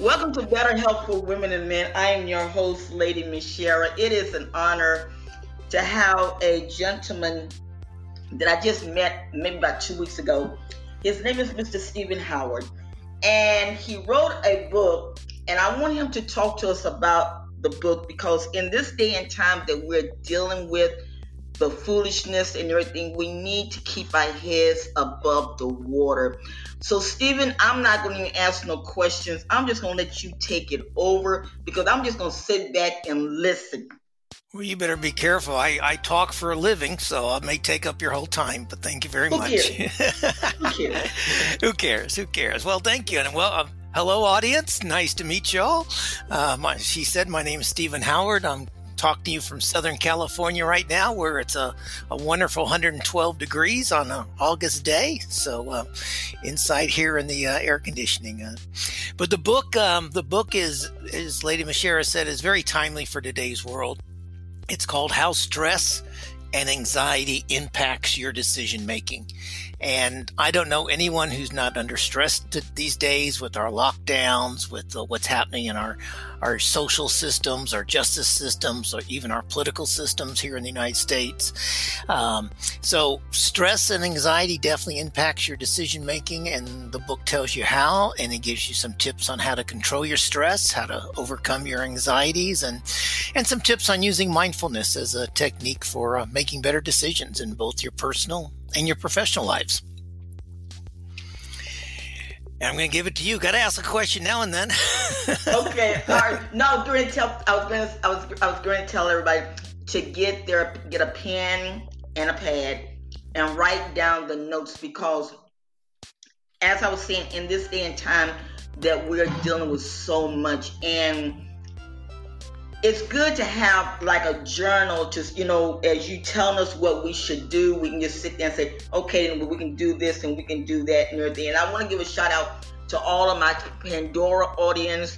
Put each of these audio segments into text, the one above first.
Welcome to Better Health for Women and Men. I am your host, Lady Mascheria. It is an honor to have a gentleman that I just met maybe about two weeks ago. His name is Mr. Steven Howard, and he wrote a book. And I want him to talk to us about the book because in this day and time that we're dealing with the foolishness and everything, we need to keep our heads above the water. So, Steven, I'm not going to ask no questions. I'm just going to let you take it over because I'm just going to sit back and listen. Well, you better be careful. I, I talk for a living, so I may take up your whole time, but thank you very Who much. Cares? Who cares? Who cares? Who cares? Well, thank you. And well, uh, hello, audience. Nice to meet y'all. Uh, my, she said, My name is Steven Howard. I'm talking to you from Southern California right now, where it's a, a wonderful 112 degrees on an August day. So, uh, inside here in the uh, air conditioning. Uh, but the book, um, the book is, as Lady Mascheria said, is very timely for today's world. It's called How Stress and Anxiety Impacts Your Decision Making. And I don't know anyone who's not under stress these days with our lockdowns, with what's happening in our, our social systems, our justice systems, or even our political systems here in the United States. Um, so, stress and anxiety definitely impacts your decision making, and the book tells you how, and it gives you some tips on how to control your stress, how to overcome your anxieties, and and some tips on using mindfulness as a technique for uh, making better decisions in both your personal and your professional lives. And I'm going to give it to you. Got to ask a question now and then. okay. All right. No, I was going to tell. I was going to. I was. I was going to tell everybody to get their get a pen and a pad and write down the notes because, as I was saying, in this day and time that we're dealing with so much and it's good to have like a journal just you know as you telling us what we should do we can just sit there and say okay we can do this and we can do that and everything. And i want to give a shout out to all of my pandora audience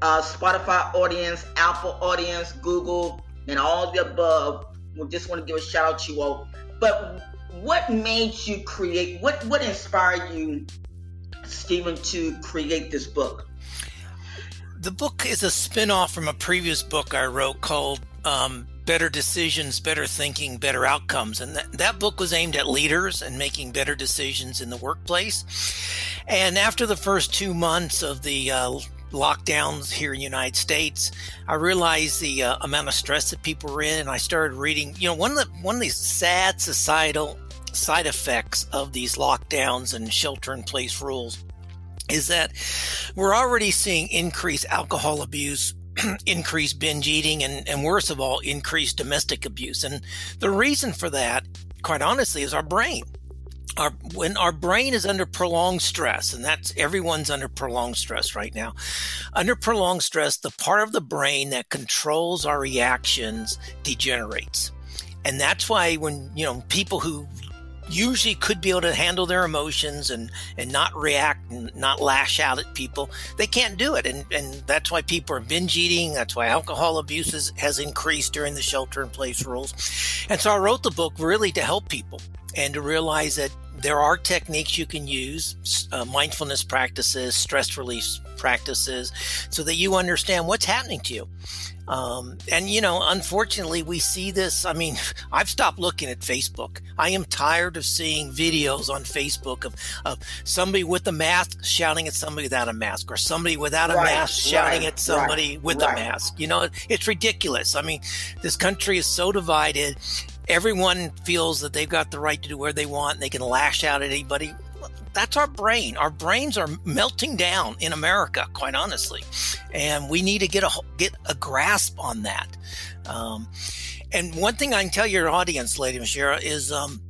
uh, spotify audience apple audience google and all the above. We just want to give a shout out to you all. But what made you create what what inspired you steven to create this book the book is a spin-off from a previous book I wrote called um, Better Decisions, Better Thinking, Better Outcomes. And that, that book was aimed at leaders and making better decisions in the workplace. And after the first two months of the uh, lockdowns here in the United States, I realized the uh, amount of stress that people were in. And I started reading, you know, one of the, one of these sad societal side effects of these lockdowns and shelter in place rules is that we're already seeing increased alcohol abuse, increased binge eating, and, and worst of all, increased domestic abuse. And the reason for that, quite honestly, is our brain. Our, when our brain is under prolonged stress, and that's everyone's under prolonged stress right now. Under prolonged stress, the part of the brain that controls our reactions degenerates. And that's why when, you know, people who usually could be able to handle their emotions and and not react and not lash out at people. They can't do it. And and that's why people are binge eating. That's why alcohol abuse is, has increased during the shelter in place rules. And so i wrote the book really to help people and to realize that there are techniques you can use uh, mindfulness practices stress relief practices so that you understand what's happening to you um, and you know, unfortunately, we see this. I mean, I've stopped looking at Facebook. I am tired of seeing videos on Facebook of, of somebody with a mask shouting at somebody without a mask, or somebody without a right, mask shouting right, at somebody right, with a mask. You know, it's ridiculous. I mean, this country is so divided. Everyone feels that they've got the right to do where they want. And they can lash out at anybody that's our brain. Our brains are melting down in America, quite honestly, and we need to get a get a grasp on that. Um, and one thing I can tell your audience, Lady Mascheria, is um,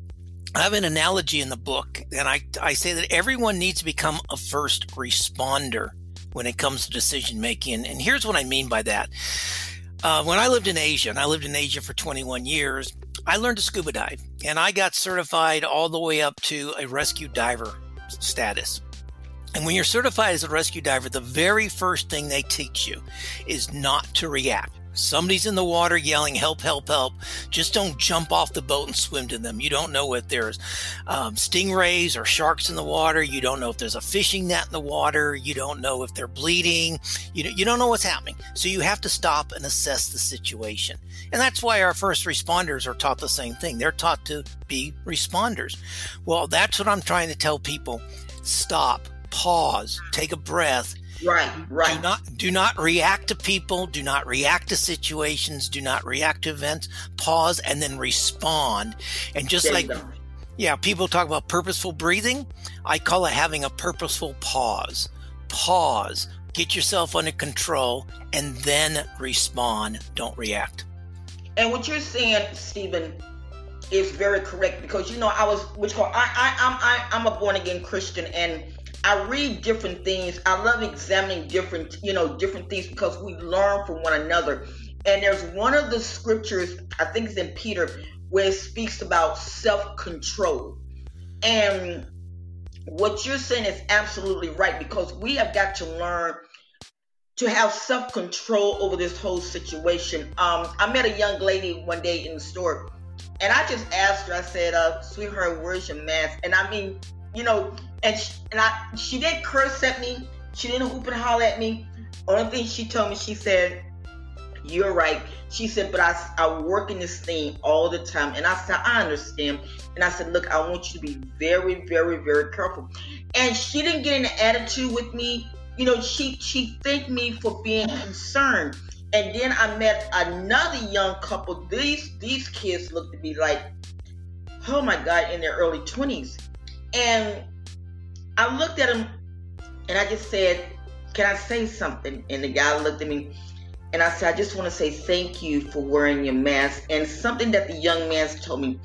I have an analogy in the book, and I I say that everyone needs to become a first responder when it comes to decision making. And here's what I mean by that. Uh, when I lived in Asia, and I lived in Asia for 21 years, I learned to scuba dive, and I got certified all the way up to a rescue diver status. And when you're certified as a rescue diver, the very first thing they teach you is not to react. Somebody's in the water yelling help help help. Just don't jump off the boat and swim to them. You don't know if there's um, stingrays or sharks in the water. You don't know if there's a fishing net in the water. You don't know if they're bleeding. You, you don't know what's happening. So you have to stop and assess the situation. And that's why our first responders are taught the same thing. They're taught to be responders. Well that's what i'm trying to tell people. Stop. Pause. Take a breath Right, right. Do not do not react to people, do not react to situations, do not react to events. Pause and then respond. And just There like yeah, people talk about purposeful breathing, I call it having a purposeful pause. Pause, get yourself under control and then respond, don't react. And what you're saying, Steven, is very correct because you know I was which call I I I'm I, I'm a born again Christian and I read different things. I love examining different you know different things because we learn from one another. And there's one of the scriptures I think it's in Peter where it speaks about self control. And what you're saying is absolutely right because we have got to learn to have self control over this whole situation. Um, I met a young lady one day in the store, and I just asked her. I said, uh, "Sweetheart, where's your mask?" And I mean, you know, and she, and I she didn't curse at me. She didn't hoop and holler at me. Only thing she told me, she said, "You're right." She said, "But I I work in this thing all the time," and I said, "I understand." And I said, "Look, I want you to be very, very, very careful." And she didn't get an attitude with me you know, she she thanked me for being concerned. And then I met another young couple. These these kids looked to be like, oh my God, in their early twenties. And I looked at him and I just said, "Can I say something?" And the guy looked at me, and I said, "I just want to say thank you for wearing your mask." And something that the young man told me,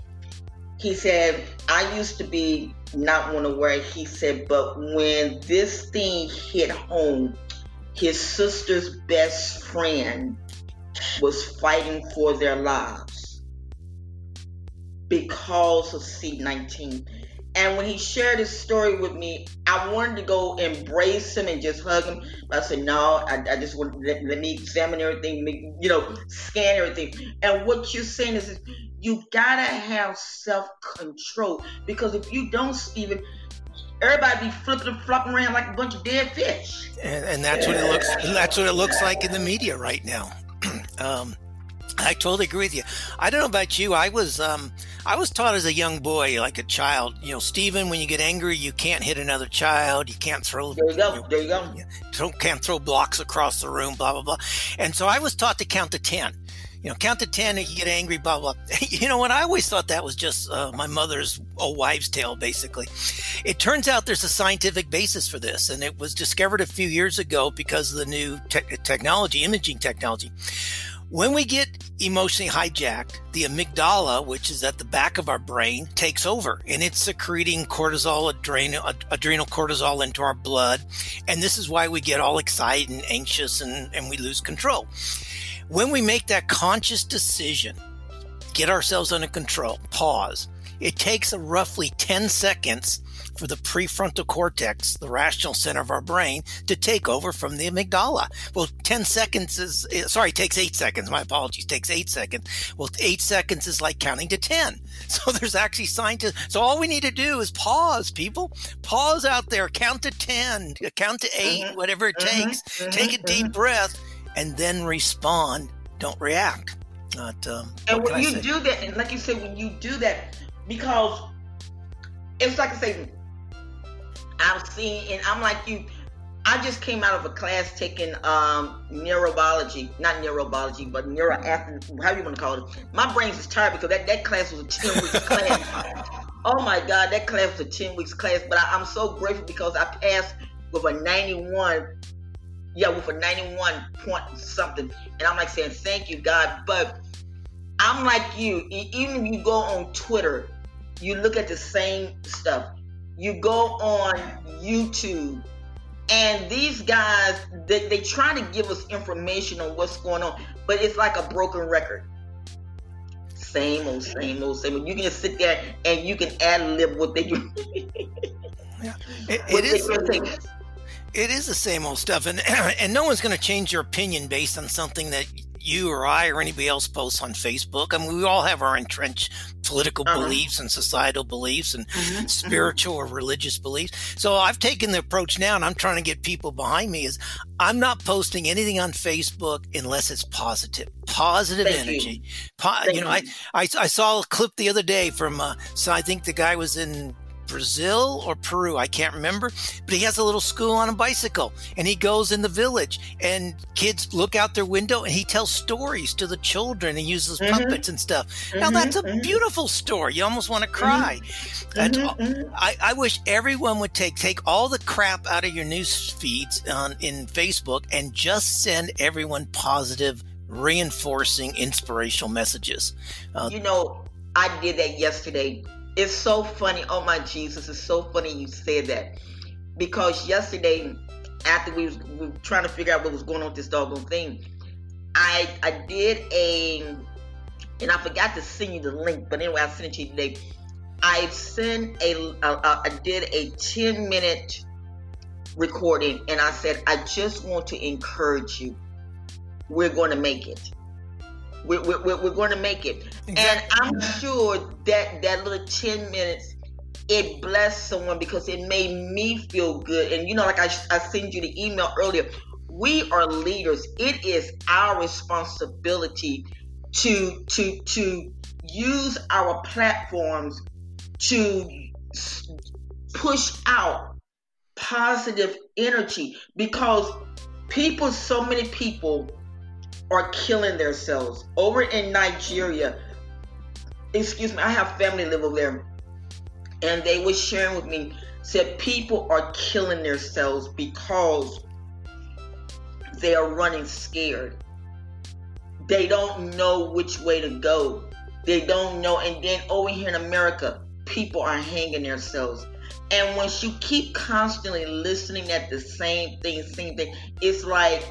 he said, "I used to be not want to wear it. He said, but when this thing hit home, his sister's best friend was fighting for their lives because of C19. And when he shared his story with me, I wanted to go embrace him and just hug him. But I said, no, I, I just want let, let me examine everything, make, you know, scan everything. And what you're saying is, you gotta have self control because if you don't, Steven, everybody be flipping and flopping around like a bunch of dead fish. And, and that's what it looks that's what it looks like in the media right now. um, I totally agree with you. I don't know about you. I was um, I was taught as a young boy, like a child, you know, Steven, when you get angry, you can't hit another child. You can't throw. There you go. there you go. You can't throw blocks across the room. Blah blah blah. And so I was taught to count to ten. You know, count to ten and you get angry. Blah blah. You know what? I always thought that was just uh, my mother's old wives' tale. Basically, it turns out there's a scientific basis for this, and it was discovered a few years ago because of the new te- technology, imaging technology. When we get emotionally hijacked, the amygdala, which is at the back of our brain, takes over and it's secreting cortisol, adrenal, adrenal cortisol into our blood. And this is why we get all excited and anxious and, and we lose control. When we make that conscious decision, get ourselves under control, pause, it takes roughly 10 seconds for the prefrontal cortex, the rational center of our brain, to take over from the amygdala. Well, 10 seconds is, sorry, it takes eight seconds. My apologies, takes eight seconds. Well, eight seconds is like counting to 10. So there's actually scientists. So all we need to do is pause, people. Pause out there, count to 10, count to 8 mm-hmm. whatever it mm-hmm. takes. Mm-hmm. Take a deep breath and then respond. Don't react. Not, um, and when you do that, and like you said, when you do that, because it's like I say, I've seen, and I'm like you. I just came out of a class taking um, neurobiology, not neurobiology, but neuro, how you want to call it. My brain's is tired because that, that class was a 10 weeks class. oh my God, that class was a 10 weeks class. But I, I'm so grateful because I passed with a 91, yeah, with a 91 point something. And I'm like saying, thank you, God. But I'm like you, even if you go on Twitter, you look at the same stuff you go on YouTube, and these guys they, they try to give us information on what's going on, but it's like a broken record. Same old, same old, same old. You can just sit there and you can ad lib what they do. yeah, it, it is. It is the same old stuff, and and no one's going to change your opinion based on something that you or I or anybody else posts on Facebook. I mean, we all have our entrenched political uh-huh. beliefs and societal beliefs and mm-hmm. mm-hmm. spiritual or religious beliefs. So I've taken the approach now, and I'm trying to get people behind me. Is I'm not posting anything on Facebook unless it's positive, positive Thank energy. You, po- you know, you. I, I I saw a clip the other day from. Uh, so I think the guy was in Brazil or Peru, I can't remember, but he has a little school on a bicycle and he goes in the village and kids look out their window and he tells stories to the children and uses mm-hmm. puppets and stuff. Mm-hmm. Now that's a mm-hmm. beautiful story. You almost want to mm-hmm. cry. Mm-hmm. mm-hmm. I, I, wish everyone would take take all the crap out of your news feeds on in Facebook and just send everyone positive, reinforcing, inspirational messages. Uh, you know, I did that yesterday it's so funny. Oh my Jesus, it's so funny you said that. Because yesterday, after we, was, we were trying to figure out what was going on with this doggone thing, I I did a and I forgot to send you the link, but anyway, I sent it to you today. I sent a, a, a I did a 10 minute recording and I said, I just want to encourage you. We're going to make it. We're, we're, we're going to make it. Exactly. And I'm sure that that little 10 minutes, it blessed someone because it made me feel good. And, you know, like I, I sent you the email earlier, we are leaders. It is our responsibility to, to, to use our platforms to push out positive energy because people, so many people are killing themselves. Over in Nigeria, excuse me, I have family live over there, and they were sharing with me, said people are killing themselves because they are running scared. They don't know which way to go. They don't know. And then over here in America, people are hanging themselves. And once you keep constantly listening at the same thing, same thing, it's like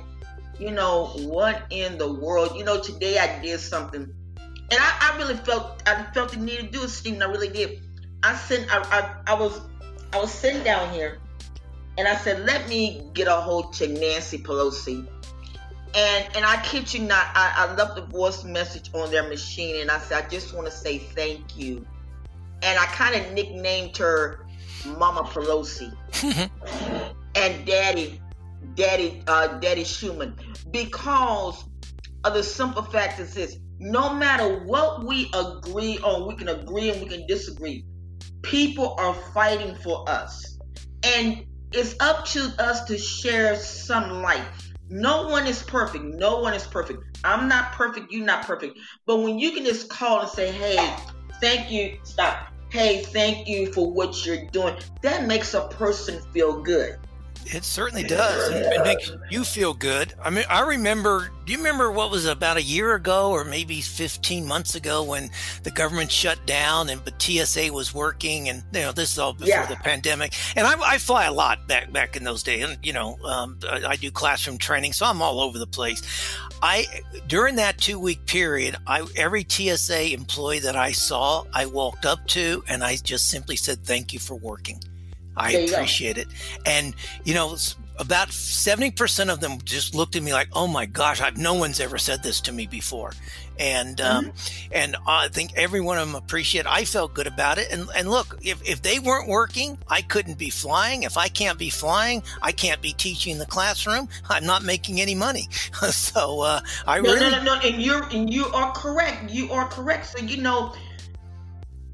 you know, what in the world? You know, today I did something, and I, I really felt I felt the need to do it, Steven. I really did. I sent I, I, I was I was sitting down here, and I said, let me get a hold to Nancy Pelosi. And and I kid you not, I, I left a voice message on their machine, and I said, I just want to say thank you. And I kind of nicknamed her Mama Pelosi and Daddy Daddy uh, Daddy Schumer because of the simple fact is this: no matter what we agree on, we can agree and we can disagree. People are fighting for us, and it's up to us to share some light. No one is perfect. No one is perfect. I'm not perfect. You're not perfect. But when you can just call and say, "Hey, thank you," stop. Hey, thank you for what you're doing. That makes a person feel good. It certainly does. It makes you feel good. I mean, I remember. Do you remember what was about a year ago, or maybe 15 months ago, when the government shut down and but TSA was working, and you know this is all before yeah. the pandemic. And I, I, fly a lot back back in those days, and you know um, I, I do classroom training, so I'm all over the place. I during that two week period, I every TSA employee that I saw, I walked up to, and I just simply said, "Thank you for working." I appreciate go. it. And, you know, about 70% of them just looked at me like, oh my gosh, I've, no one's ever said this to me before. And, um, mm-hmm. and I think every one of them appreciate I felt good about it. And, and look, if, if they weren't working, I couldn't be flying. If I can't be flying, I can't be teaching the classroom. I'm not making any money. so, uh, I no, really. No, no, no. And you're, and you are correct. You are correct. So, you know,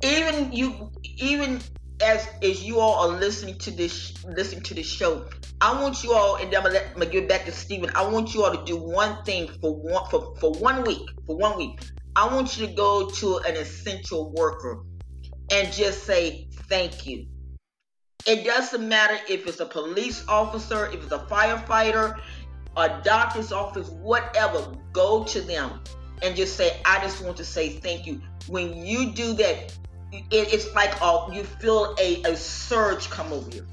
even you, even as as you all are listening to this listening to this show, I want you all, and then I'm gonna, let, I'm gonna give back to Steven. I want you all to do one thing for one for, for one week. For one week, I want you to go to an essential worker and just say thank you. It doesn't matter if it's a police officer, if it's a firefighter, a doctor's office, whatever. Go to them and just say, I just want to say thank you. When you do that, it, it's like uh, you feel a, a surge come over you.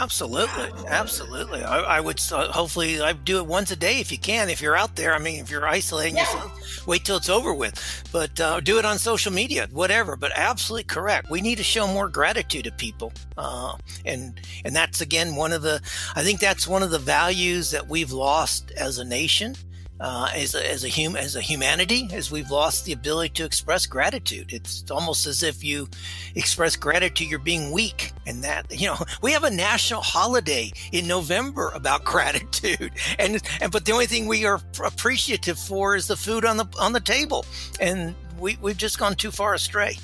Absolutely, absolutely. I, I would uh, hopefully I do it once a day if you can. If you're out there, I mean, if you're isolating yeah. yourself, wait till it's over with. But uh, do it on social media, whatever. But absolutely correct. We need to show more gratitude to people, uh, and and that's again one of the. I think that's one of the values that we've lost as a nation uh, as a, as a as a humanity, as we've lost the ability to express gratitude. It's almost as if you express gratitude, you're being weak, and that you know we have a national holiday in November about gratitude, and and but the only thing we are appreciative for is the food on the on the table, and we we've just gone too far astray.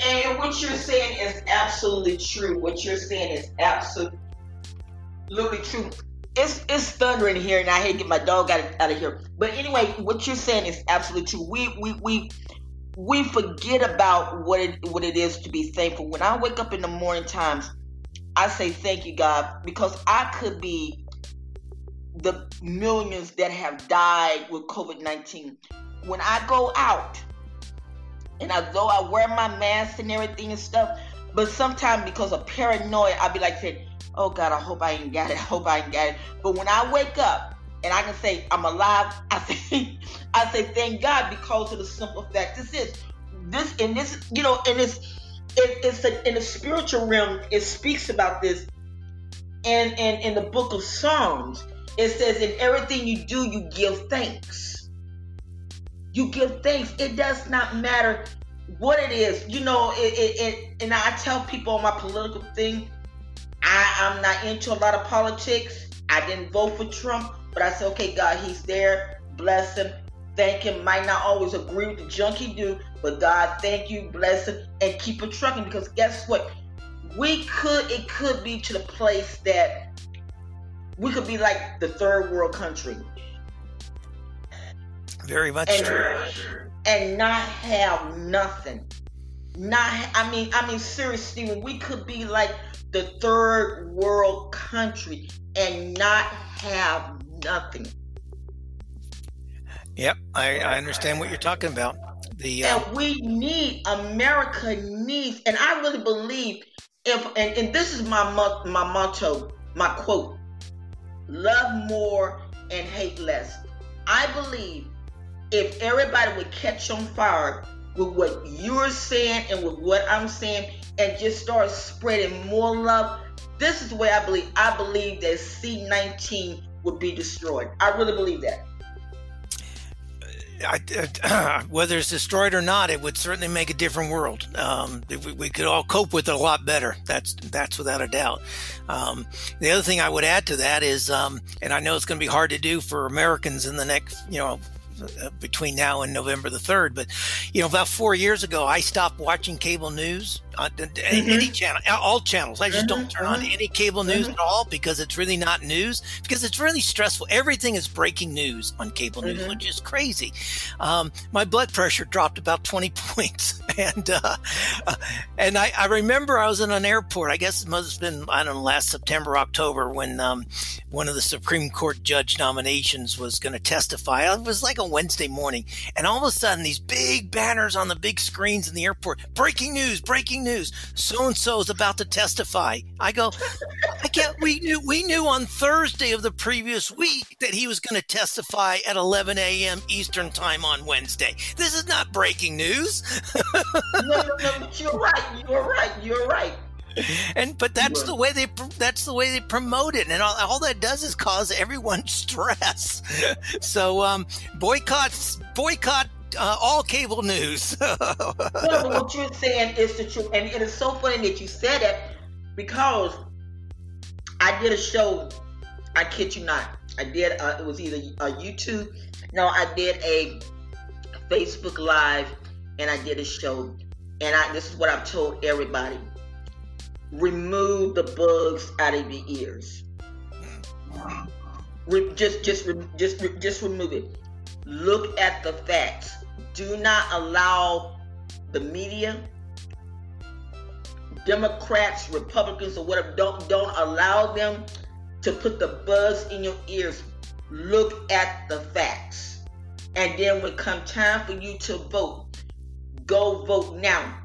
And what you're saying is absolutely true. What you're saying is absolutely true it's it's thundering here, and I hate to get my dog out of, out of here. But anyway, what you're saying is absolutely true. We we we we forget about what it what it is to be thankful. When I wake up in the morning times, I say thank you, God, because I could be the millions that have died with COVID nineteen. When I go out, and although I wear my mask and everything and stuff, but sometimes because of paranoia, I'll be like saying oh God, I hope I ain't got it. I hope I ain't got it. But when I wake up and I can say I'm alive, I say I say thank God because of the simple fact this is this and this you know and it's it, it's a, in the spiritual realm it speaks about this and and in the book of Psalms it says in everything you do you give thanks. You give thanks. It does not matter what it is. You know, it, it, it and I tell people on my political thing, I, I'm not into a lot of politics. I didn't vote for Trump, but I said, okay, God, he's there. Bless him. Thank him. Might not always agree with the junk he do, but God, thank you, bless him, and keep it trucking. Because guess what? We could, it could be to the place that we could be like the third world country. Very much and, true. And not have nothing. Not, I mean, I mean, seriously, we could be like the third world country and not have nothing. Yep, I, I understand what you're talking about. The uh, and we need America needs, and I really believe if and, and this is my my motto, my quote: love more and hate less. I believe if everybody would catch on fire with what you're saying and with what I'm saying, and just start spreading more love, this is the way I believe. I believe that C19 would be destroyed. I really believe that. I, whether it's destroyed or not, it would certainly make a different world. Um, we, we, could all cope with it a lot better. That's that's without a doubt. Um, the other thing I would add to that is, um, and I know it's going to be hard to do for Americans in the next, you know, between now and November the 3rd. But, you know, about four years ago, I stopped watching cable news on mm-hmm. any channel, all channels. I just mm-hmm. don't turn on mm-hmm. any cable news mm-hmm. at all because it's really not news, because it's really stressful. Everything is breaking news on cable news, mm-hmm. which is crazy. Um, my blood pressure dropped about 20 points. And, uh, uh, and I, I, remember I was in an airport, I guess it must have been, I don't know, last September, October, when um, one of the Supreme Court judge nominations was going to testify. It was like a Wednesday morning. And all of a sudden, these big banners on the big screens in the airport breaking news, breaking news. So and so is about to testify. I go, I can't. We knew we knew on Thursday of the previous week that he was going to testify at 11 a.m. Eastern time on Wednesday. This is not breaking news. no, no, no. You're right. You're right. You're right and but that's the way they that's the way they promote it and all, all that does is cause everyone stress so um boycotts boycott uh, all cable news. no, what you're saying is the truth, and it is so funny that you said it because I did a show. I kid you not. I did. Uh, it was either a YouTube. No, I did a Facebook Live, and I did a show. And I, this is what I've told everybody: remove the bugs out of your ears. Re- just, just, just, just remove it. Look at the facts do not allow the media, Democrats, Republicans, or whatever, don't don't allow them to put the buzz in your ears. Look at the facts. And then when come time for you to vote, go vote now.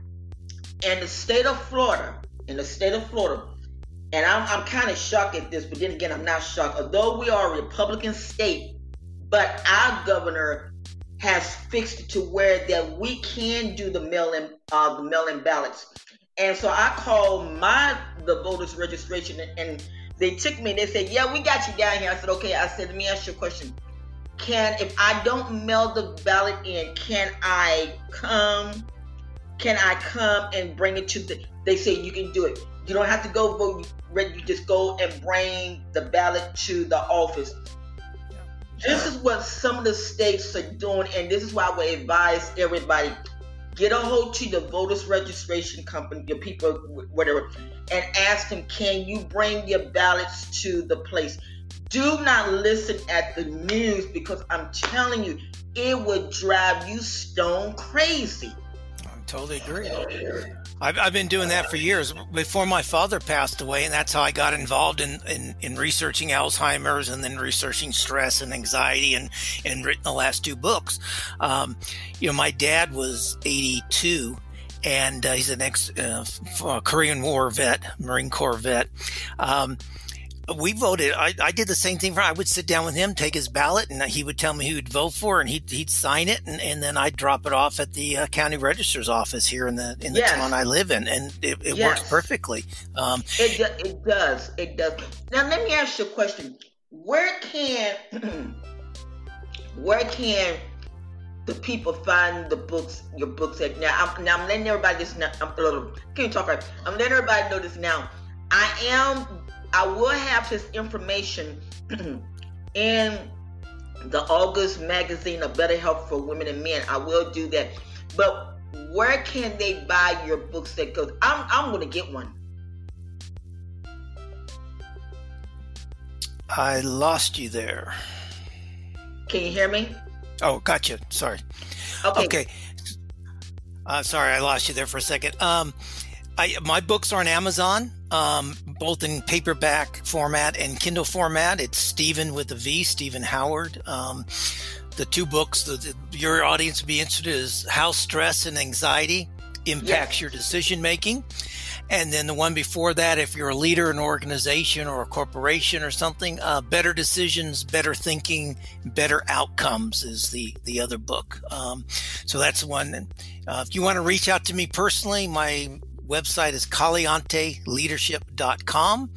In the state of Florida, in the state of Florida, and I'm, I'm kind of shocked at this, but then again, I'm not shocked. Although we are a Republican state, but our governor has fixed to where that we can do the mail-in uh, the mail-in ballots. And so I called my the voters registration and they took me. They said, "Yeah, we got you down here." I said, "Okay." I said, "Let me ask you a question. can if I don't mail the ballot in, can I come? Can I come and bring it to the? They say you can do it. You don't have to go vote. You just go and bring the ballot to the office. This is what some of the states are doing, and this is why would advise everybody get a hold to the voters registration company, your people, whatever, and ask them, can you bring your ballots to the place? Do not listen at the news because I'm telling you, it would drive you stone crazy. Totally agree. I've, I've been doing that for years before my father passed away, and that's how I got involved in, in, in researching Alzheimer's and then researching stress and anxiety and, and written the last two books. Um, you know, my dad was 82 and uh, he's an ex uh, Korean War vet, Marine Corps vet. Um, we voted. I, I did the same thing for. I would sit down with him, take his ballot, and he would tell me who he'd vote for, and he'd he'd sign it, and, and then I'd drop it off at the uh, county register's office here in the in the yes. town I live in, and it, it yes. works perfectly. Um, it it does it does. Now let me ask you a question: Where can where can the people find the books your books at now? I'm, now I'm letting everybody this now. I'm a little can't talk right. I'm letting everybody know this now. I am I will have his information in the August magazine of Better Health for Women and Men. I will do that. But where can they buy your books? That goes, I'm I'm going to get one. I lost you there. Can you hear me? Oh, gotcha. Sorry. Okay. Okay. Uh, sorry, I lost you there for a second. Um, I, my books are on Amazon, um, both in paperback format and Kindle format. It's Steven with a V, Steven Howard. Um, the two books that your audience would be interested in is How Stress and Anxiety Impacts yes. Your Decision Making. And then the one before that, if you're a leader in an organization or a corporation or something, uh, Better Decisions, Better Thinking, Better Outcomes is the, the other book. Um, so that's one. Uh, if you want to reach out to me personally, my website is calienteleadership.com.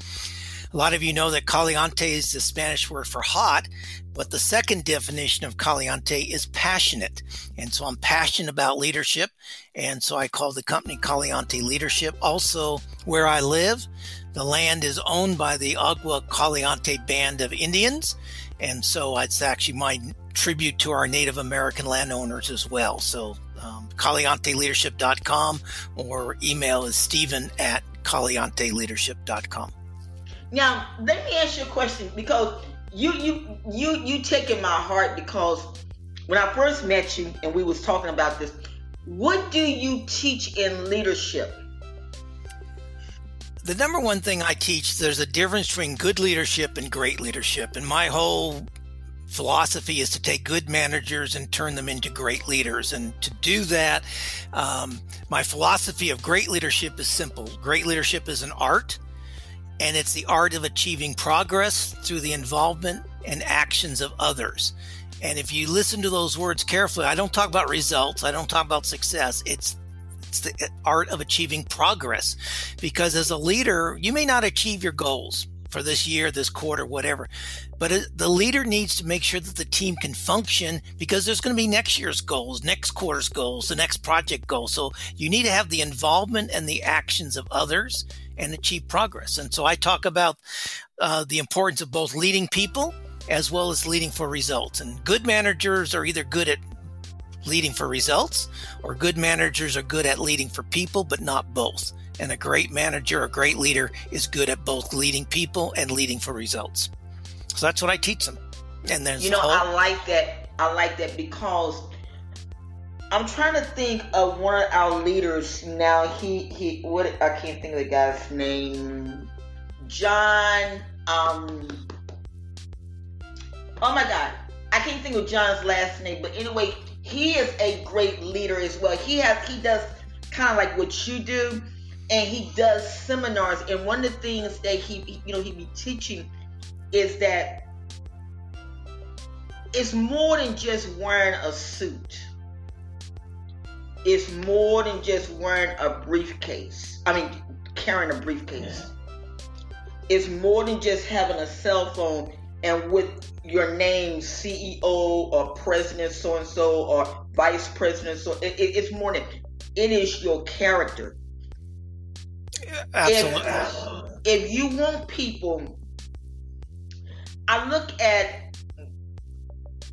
A lot of you know that caliente is the Spanish word for hot, but the second definition of caliente is passionate. And so I'm passionate about leadership. And so I call the company Caliente Leadership. Also, where I live, the land is owned by the Agua Caliente Band of Indians. And so it's actually my tribute to our Native American landowners as well. So um, calienteleadership.com or email is steven at calienteleadership.com. Now, let me ask you a question because you you you you taking my heart because when I first met you and we was talking about this, what do you teach in leadership? The number one thing I teach, there's a difference between good leadership and great leadership. And my whole philosophy is to take good managers and turn them into great leaders. And to do that, um, my philosophy of great leadership is simple. Great leadership is an art, and it's the art of achieving progress through the involvement and actions of others. And if you listen to those words carefully, I don't talk about results, I don't talk about success. It's it's the art of achieving progress because as a leader, you may not achieve your goals for this year, this quarter, whatever. But the leader needs to make sure that the team can function because there's going to be next year's goals, next quarter's goals, the next project goals. So you need to have the involvement and the actions of others and achieve progress. And so I talk about uh, the importance of both leading people as well as leading for results. And good managers are either good at leading for results or good managers are good at leading for people, but not both. And a great manager, a great leader is good at both leading people and leading for results. So that's what I teach them. And there's you know, whole- I like that. I like that because I'm trying to think of one of our leaders now. He he what I can't think of the guy's name. John um Oh my god. I can't think of John's last name, but anyway, he is a great leader as well. He has he does kind of like what you do and he does seminars and one of the things that he you know he be teaching is that it's more than just wearing a suit. It's more than just wearing a briefcase. I mean carrying a briefcase. It's more than just having a cell phone and with your name CEO or President so and so or Vice President so it, it, it's more than it is your character. Absolutely. If, if you want people, I look at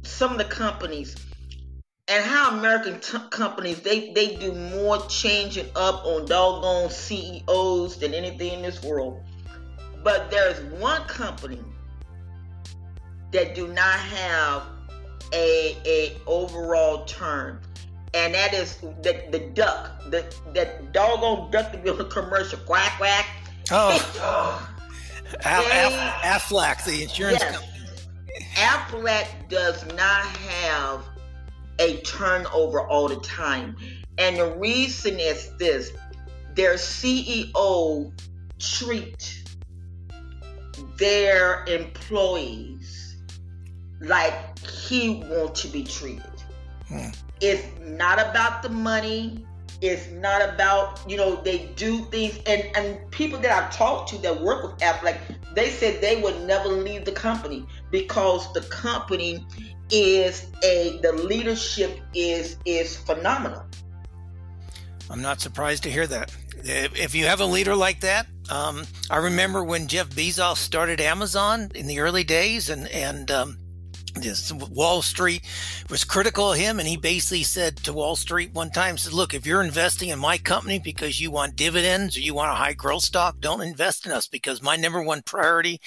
some of the companies and how American t- companies they they do more changing up on doggone CEOs than anything in this world. But there's one company that do not have a a overall term, and that is the the duck, the that doggone duck be on a commercial quack quack. Oh, Aflac, the insurance yes. company. Aflac does not have a turnover all the time. And the reason is this their CEO treat their employees like he wants to be treated. Hmm. It's not about the money. It's not about, you know, they do things and, and people that I've talked to that work with Aflac, they said they would never leave the company because the company is a the leadership is is phenomenal. I'm not surprised to hear that. If you have a leader like that, um, I remember when Jeff Bezos started Amazon in the early days, and and um, this Wall Street was critical of him, and he basically said to Wall Street one time, "said Look, if you're investing in my company because you want dividends or you want a high growth stock, don't invest in us because my number one priority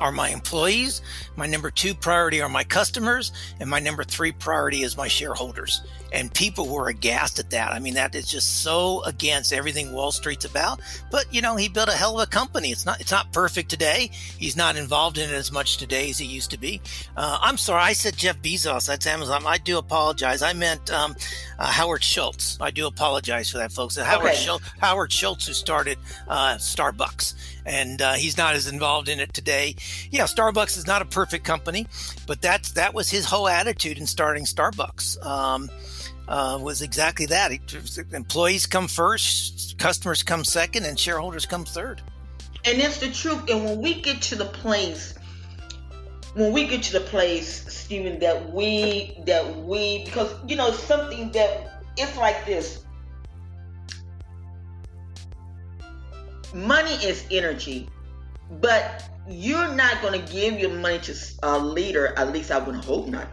are my employees. My number two priority are my customers. And my number three priority is my shareholders. And people were aghast at that. I mean, that is just so against everything Wall Street's about. But, you know, he built a hell of a company. It's not, it's not perfect today. He's not involved in it as much today as he used to be. Uh, I'm sorry. I said Jeff Bezos. That's Amazon. I do apologize. I meant, um, uh, Howard Schultz. I do apologize for that, folks. Howard, okay. Schultz, Howard Schultz, who started, uh, Starbucks and uh, he's not as involved in it today. Yeah, Starbucks is not a perfect company, but that's that was his whole attitude in starting Starbucks. Um, uh, was exactly that. Employees come first, customers come second, and shareholders come third. And it's the truth. And when we get to the place, when we get to the place, Steven, that we that we because you know something that it's like this money is energy, but you're not going to give your money to a leader, at least I would hope not.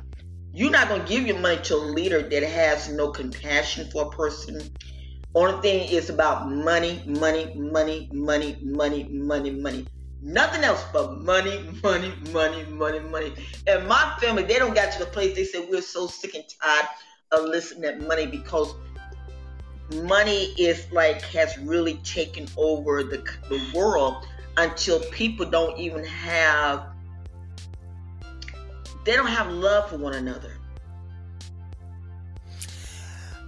You're not to give your money to a leader that has no compassion for a person. Only thing is about money, money, money, money, money, money, money. Nothing else but money, money, money, money, money. And my family, they don't get to the place they said we're so sick and tired of listening to money because money is like has really taken over the, the world until people don't even have they don't have love for one another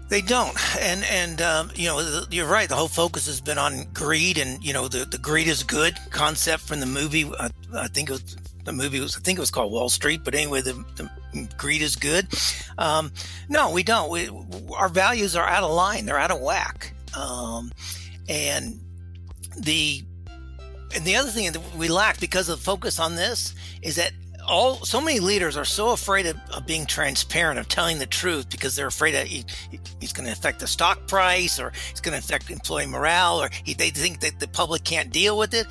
they don't and and um, you know you're right the whole focus has been on greed and you know the, the greed is good concept from the movie I, I think it was the movie was I think it was called Wall Street, but anyway, the, the greed is good. Um, no, we don't. We, our values are out of line. They're out of whack. Um, and the and the other thing that we lack because of focus on this is that all so many leaders are so afraid of, of being transparent of telling the truth because they're afraid that he, he's going to affect the stock price or it's going to affect employee morale or he, they think that the public can't deal with it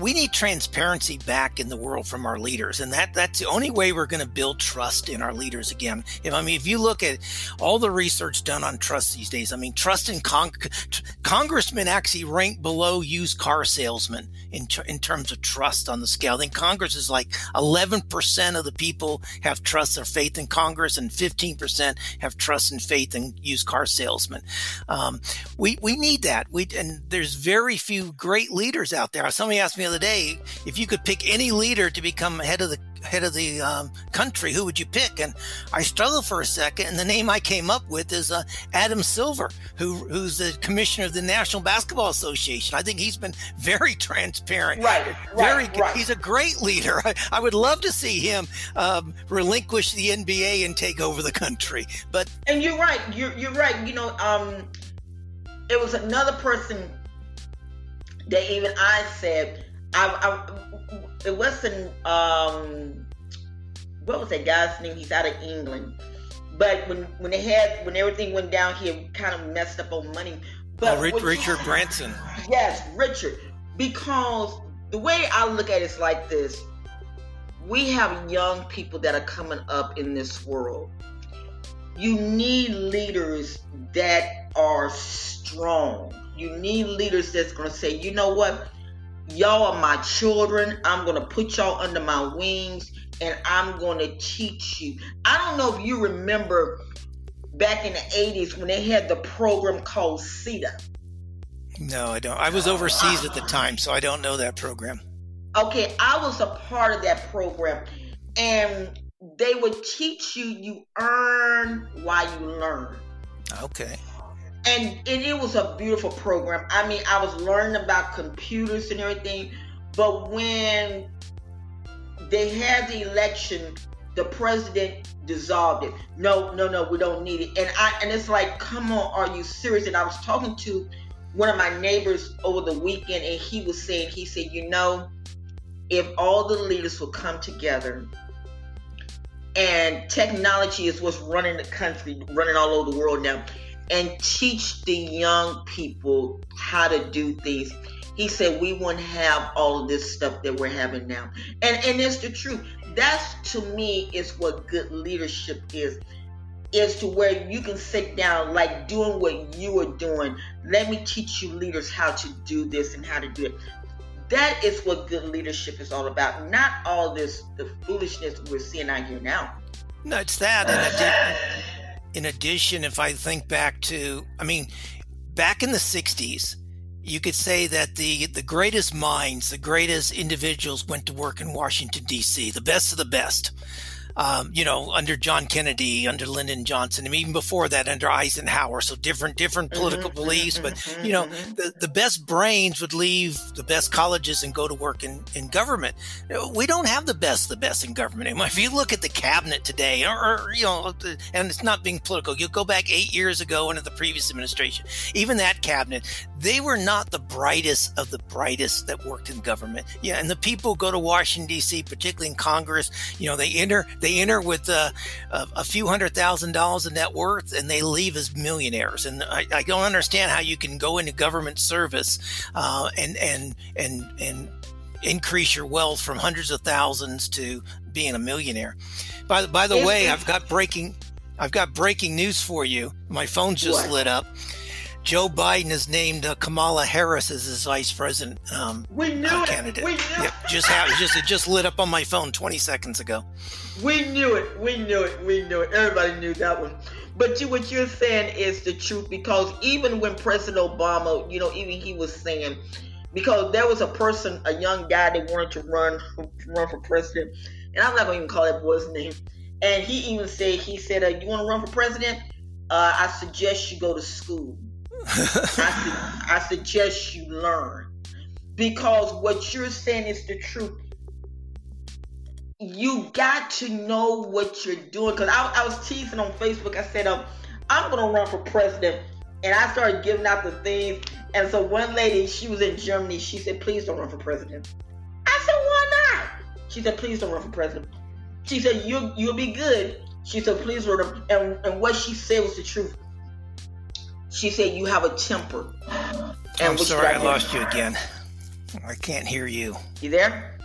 we need transparency back in the world from our leaders. And that that's the only way we're going to build trust in our leaders again. If i mean if you look at all the research done on trust these days i mean trust in con- congressmen actually rank below used car salesmen in, in terms of trust on the scale. I think congress is like 11% of the people have trust or faith in congress and 15% have trust and faith in used car salesmen. Um, we we need that. We and there's very few great leaders out there. Somebody asked me the other day if you could pick any leader to become head of the head of the um, country, who would you pick? And I struggled for a second, and the name I came up with is uh, Adam Silver, who who's the commissioner of the National Basketball Association. I think he's been very transparent. Right, very. Right, right. He's a great leader. I, I, would love to see him um, relinquish the NBA and take over the country. But and you're right. You're you're right. You know, um, it was another person that even I said I, I it wasn't um what was that guy's name? He's out of England. But when when they had when everything went down, he kind of messed up on money. But oh, Richard Branson. Yes, Richard. Because the way I look at it is like this: we have young people that are coming up in this world. You need leaders that are strong. You need leaders that's going to say, you know what? Y'all are my children. I'm going to put y'all under my wings and I'm going to teach you. I don't know if you remember back in the 80s when they had the program called CETA. No, I don't. I was overseas at the time, so I don't know that program. Okay, I was a part of that program, and they would teach you. You earn while you learn. Okay. And, and it was a beautiful program. I mean, I was learning about computers and everything, but when they had the election, the president dissolved it. No, no, no, we don't need it. And I and it's like, come on, are you serious? And I was talking to one of my neighbors over the weekend, and he was saying, he said, you know, if all the leaders will come together and technology is what's running the country, running all over the world now, and teach the young people how to do things. He said we wouldn't have all of this stuff that we're having now. And and it's the truth. That's to me is what good leadership is. Is to where you can sit down like doing what you are doing. Let me teach you leaders how to do this and how to do it. That is what good leadership is all about. Not all this the foolishness we're seeing out here now. No, it's that. In addition, if I think back to, I mean, back in the '60s, you could say that the the greatest minds, the greatest individuals went to work in Washington D.C. The best of the best um, you know, under John Kennedy, under Lyndon Johnson, and even before that under Eisenhower. So different, different mm-hmm, political mm-hmm, beliefs. But mm-hmm, you know, mm-hmm. the, the best brains would leave the best colleges and go to work in, in government. We don't have the best, the best in government. If you look at the cabinet today, or, or you know, and it's not being political, you go back eight years ago under the previous administration, even that cabinet, they were not the brightest of the brightest that worked in government. Yeah, and the people go to Washington D.C., particularly in Congress. You know, they enter they enter with uh, a, a, few hundred thousand dollars in net worth, and they leave as millionaires. And I, I don't understand how you can go into government service uh, and and and and increase your wealth from hundreds of thousands to being a millionaire. By by the way, I've got breaking I've got breaking news for you. My phone just what? lit up. Joe Biden has named uh, Kamala Harris as his vice president um, we knew uh, candidate. We knew yep, just how just it just lit up on my phone 20 seconds ago. We knew it. We knew it. We knew it. Everybody knew that one. But you, what you're saying is the truth because even when President Obama, you know, even he was saying, because there was a person, a young guy that wanted to run run for president, and I'm not going to even call that boy's name. And he even said, he said, uh, "You want to run for president? Uh, I suggest you go to school." I, I suggest you learn because what you're saying is the truth. You got to know what you're doing. Because I, I, was teasing on Facebook. I said, um, I'm going to run for president. And I started giving out the things. And so one lady, she was in Germany. She said, please don't run for president. I said, why not? She said, please don't run for president. She said, you'll, you'll be good. She said, please run. And, and what she said was the truth. She said you have a temper. And I'm sorry, I lost you again. I can't hear you. You there?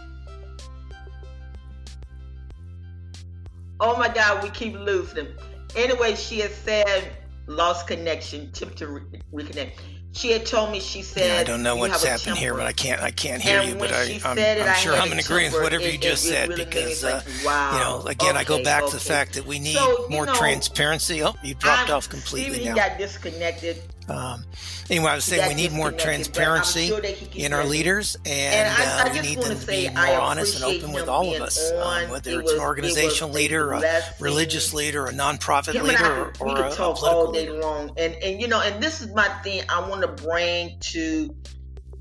Oh my God, we keep losing. Anyway, she has said lost connection, tip to re- reconnect. She had told me. She said, yeah, "I don't know what's happening here, but I can't. I can't hear and you. But I, I'm, I'm sure I'm in agreement with whatever it, you just said really because, uh, like, wow, you know, again, okay, I go back okay. to the fact that we need so, more know, transparency. Oh, you dropped I'm, off completely now. got disconnected. Um, anyway, I was saying we need more transparency sure in our leaders, and, and I, uh, we need them to be more honest and open with all of us, um, whether it it's was, an organizational leader, a religious leader, a nonprofit leader, I, or, or a, talk a all day leader. long. And and you know, and this is my thing. I want to bring to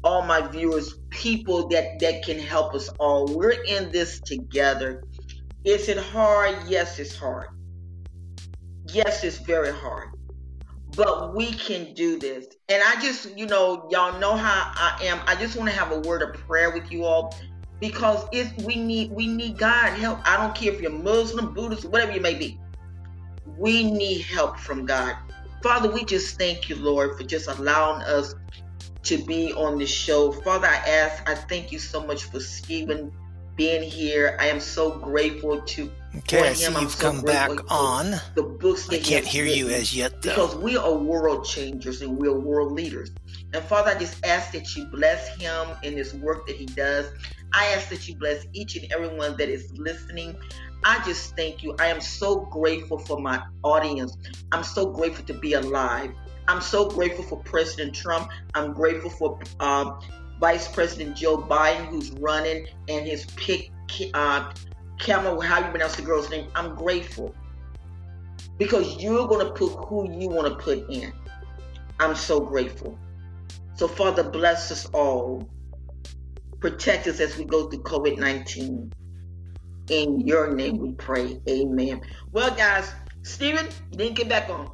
all my viewers people that that can help us all. We're in this together. Is it hard? Yes, it's hard. Yes, it's very hard but we can do this. And I just, you know, y'all know how I am. I just want to have a word of prayer with you all. because it's we need we need God help. I don't care if you're Muslim, Buddhist, whatever you may be. We need help from God. Father, we just thank you, Lord, for just allowing us to be on the show. Father, I ask, I thank you so much for Steven being here. I am so grateful to Okay, I see you've come back on. The books I can't hear you as yet, though. Because we are world changers and we are world leaders. And Father, I just ask that you bless him in this work that he does. I ask that you bless each and everyone that is listening. I just thank you. I am so grateful for my audience. I'm so grateful to be alive. I'm so grateful for President Trump. I'm grateful for um, Vice President Joe Biden, who's running, and his pick, uh, Kamala, how you pronounce the girl's name. I'm grateful because you're going to put who you want to put in. I'm so grateful. So, Father, bless us all. Protect us as we go through COVID 19. In your name we pray. Amen. Well, guys, Steven, you didn't get back on.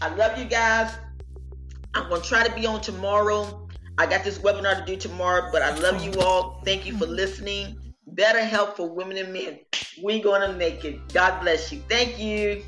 I love you guys. I'm going to try to be on tomorrow. I got this webinar to do tomorrow, but I love you all. Thank you for mm-hmm. listening. Better help for women and men. We're going to make it. God bless you. Thank you.